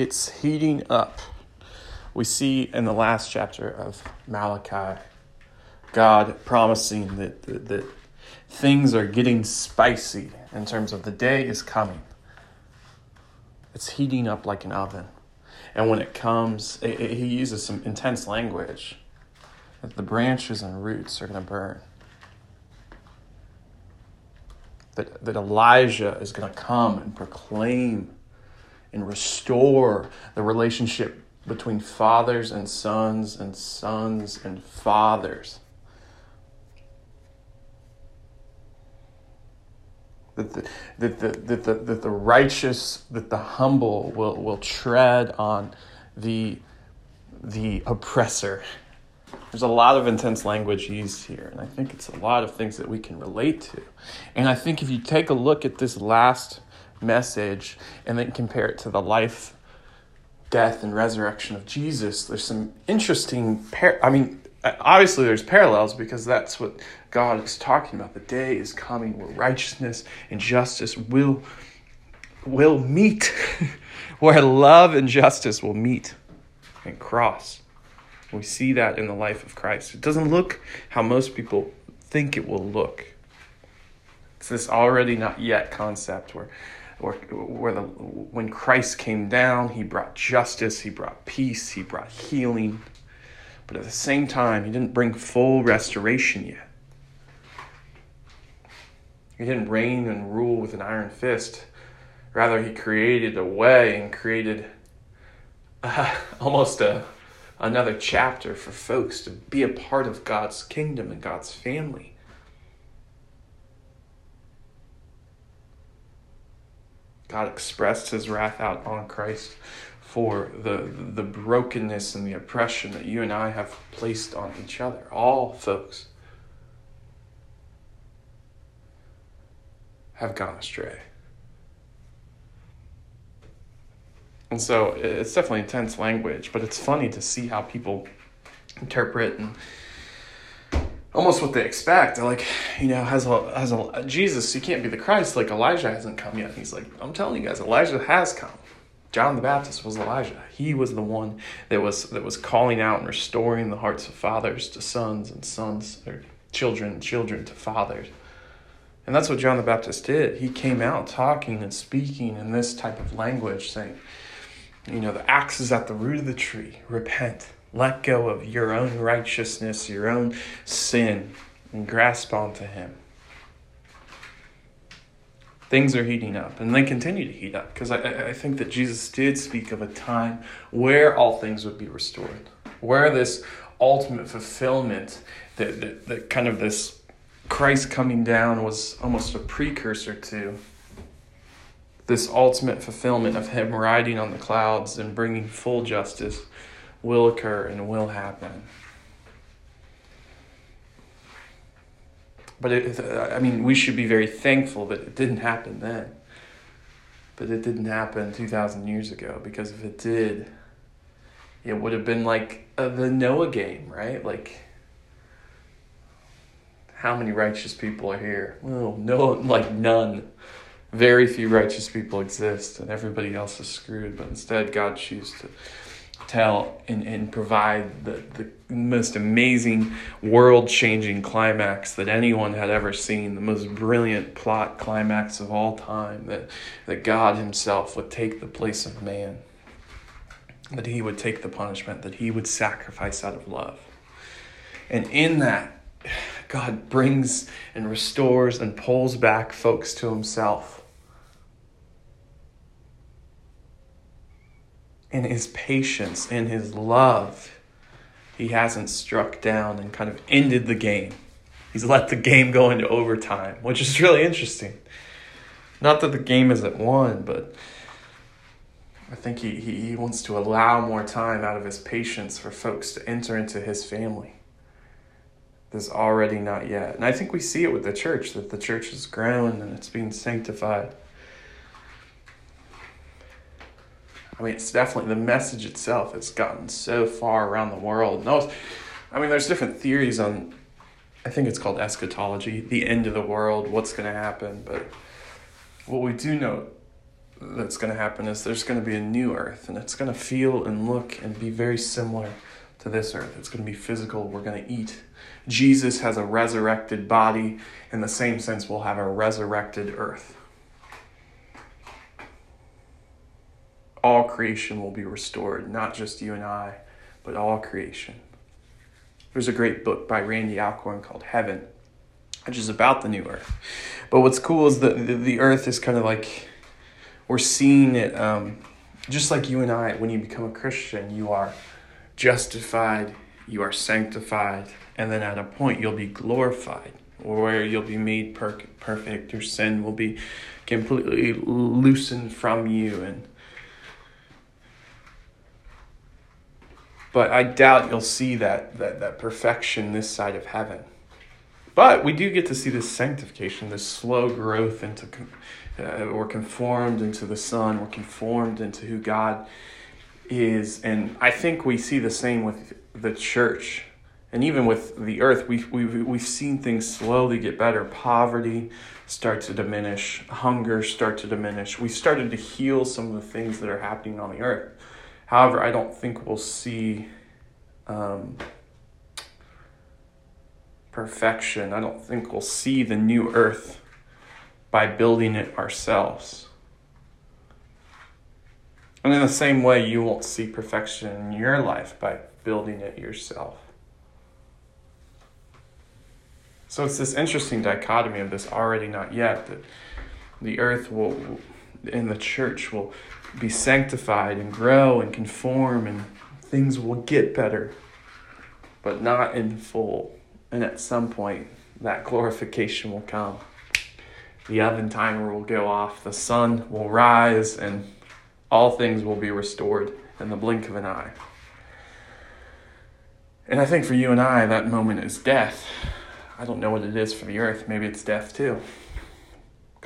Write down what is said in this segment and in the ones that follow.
it's heating up. We see in the last chapter of Malachi God promising that, that, that things are getting spicy in terms of the day is coming. It's heating up like an oven. And when it comes, it, it, he uses some intense language that the branches and roots are going to burn. That, that Elijah is going to come and proclaim and restore the relationship between fathers and sons and sons and fathers. That the, that the, that the, that the righteous, that the humble will, will tread on the, the oppressor. There's a lot of intense language used here, and I think it's a lot of things that we can relate to. And I think if you take a look at this last message and then compare it to the life, death, and resurrection of Jesus, there's some interesting, par- I mean, uh, obviously there's parallels because that's what God is talking about. The day is coming where righteousness and justice will will meet, where love and justice will meet and cross. We see that in the life of Christ. It doesn't look how most people think it will look. It's this already not yet concept where or where the when Christ came down, he brought justice, he brought peace, he brought healing. But at the same time, he didn't bring full restoration yet. He didn't reign and rule with an iron fist. Rather, he created a way and created uh, almost a another chapter for folks to be a part of God's kingdom and God's family. God expressed his wrath out on Christ for the the brokenness and the oppression that you and I have placed on each other. All folks have gone astray. And so it's definitely intense language, but it's funny to see how people interpret and almost what they expect. They're like, you know, has a has a Jesus, you can't be the Christ. Like Elijah hasn't come yet. he's like, I'm telling you guys, Elijah has come. John the Baptist was Elijah. He was the one that was that was calling out and restoring the hearts of fathers to sons and sons or children, children to fathers. And that's what John the Baptist did. He came out talking and speaking in this type of language, saying, you know, the axe is at the root of the tree. Repent. Let go of your own righteousness, your own sin, and grasp onto Him. Things are heating up, and they continue to heat up because I, I think that Jesus did speak of a time where all things would be restored, where this ultimate fulfillment, that, that, that kind of this Christ coming down was almost a precursor to this ultimate fulfillment of him riding on the clouds and bringing full justice will occur and will happen. But it, I mean, we should be very thankful that it didn't happen then. But it didn't happen 2,000 years ago because if it did, it would have been like uh, the Noah game, right? Like, how many righteous people are here? Well, no, like none very few righteous people exist and everybody else is screwed, but instead God chooses to tell and, and provide the, the most amazing world changing climax that anyone had ever seen, the most brilliant plot climax of all time, that, that God Himself would take the place of man, that He would take the punishment, that He would sacrifice out of love. And in that, God brings and restores and pulls back folks to Himself in his patience, in his love, he hasn't struck down and kind of ended the game. He's let the game go into overtime, which is really interesting. Not that the game isn't won, but I think he, he, he wants to allow more time out of his patience for folks to enter into his family. There's already not yet. And I think we see it with the church, that the church has grown and it's being sanctified. I mean, it's definitely the message itself has gotten so far around the world. No, I mean, there's different theories on. I think it's called eschatology, the end of the world, what's going to happen. But what we do know that's going to happen is there's going to be a new earth, and it's going to feel and look and be very similar to this earth. It's going to be physical. We're going to eat. Jesus has a resurrected body. In the same sense, we'll have a resurrected earth. All creation will be restored, not just you and I, but all creation. There's a great book by Randy Alcorn called Heaven, which is about the new earth. But what's cool is that the, the earth is kind of like we're seeing it um, just like you and I, when you become a Christian, you are justified, you are sanctified, and then at a point you'll be glorified, where you'll be made per- perfect. Your sin will be completely loosened from you, and but I doubt you'll see that that that perfection this side of heaven. But we do get to see this sanctification, this slow growth into. Uh, we're conformed into the Son. We're conformed into who God is, and I think we see the same with the church and even with the earth we've, we've, we've seen things slowly get better poverty start to diminish hunger start to diminish we started to heal some of the things that are happening on the earth however i don't think we'll see um, perfection i don't think we'll see the new earth by building it ourselves and in the same way, you won't see perfection in your life by building it yourself. So it's this interesting dichotomy of this already not yet that the earth will in the church will be sanctified and grow and conform and things will get better but not in full and at some point that glorification will come the oven timer will go off the sun will rise and all things will be restored in the blink of an eye. And I think for you and I, that moment is death. I don't know what it is for the earth. Maybe it's death too.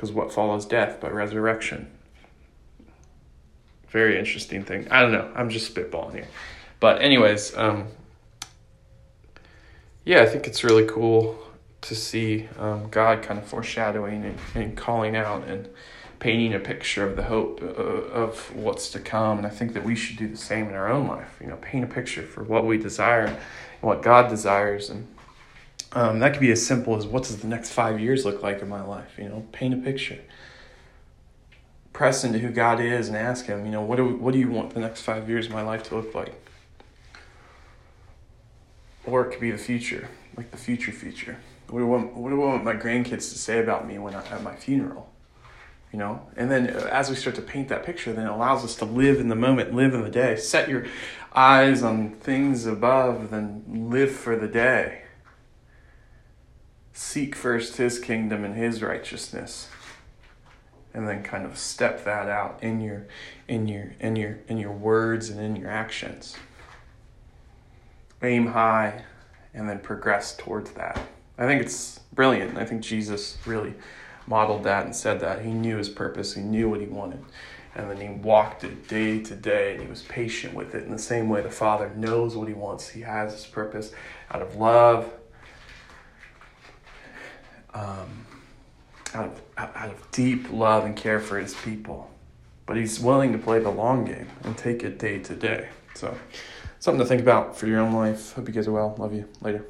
Because what follows death but resurrection? Very interesting thing. I don't know. I'm just spitballing here. But, anyways, um, yeah, I think it's really cool to see um, God kind of foreshadowing and, and calling out and painting a picture of the hope uh, of what's to come. And I think that we should do the same in our own life. You know, paint a picture for what we desire and what God desires. And um, that could be as simple as what does the next five years look like in my life? You know, paint a picture. Press into who God is and ask Him, you know, what do, what do you want the next five years of my life to look like? Or it could be the future, like the future future. What do I want, what do I want my grandkids to say about me when I have my funeral? you know and then uh, as we start to paint that picture then it allows us to live in the moment live in the day set your eyes on things above then live for the day seek first his kingdom and his righteousness and then kind of step that out in your in your in your in your words and in your actions aim high and then progress towards that i think it's brilliant i think jesus really modeled that and said that. He knew his purpose, he knew what he wanted. And then he walked it day to day and he was patient with it in the same way the Father knows what he wants. He has his purpose out of love, um, out, of, out of deep love and care for his people. But he's willing to play the long game and take it day to day. So, something to think about for your own life. Hope you guys are well. Love you. Later.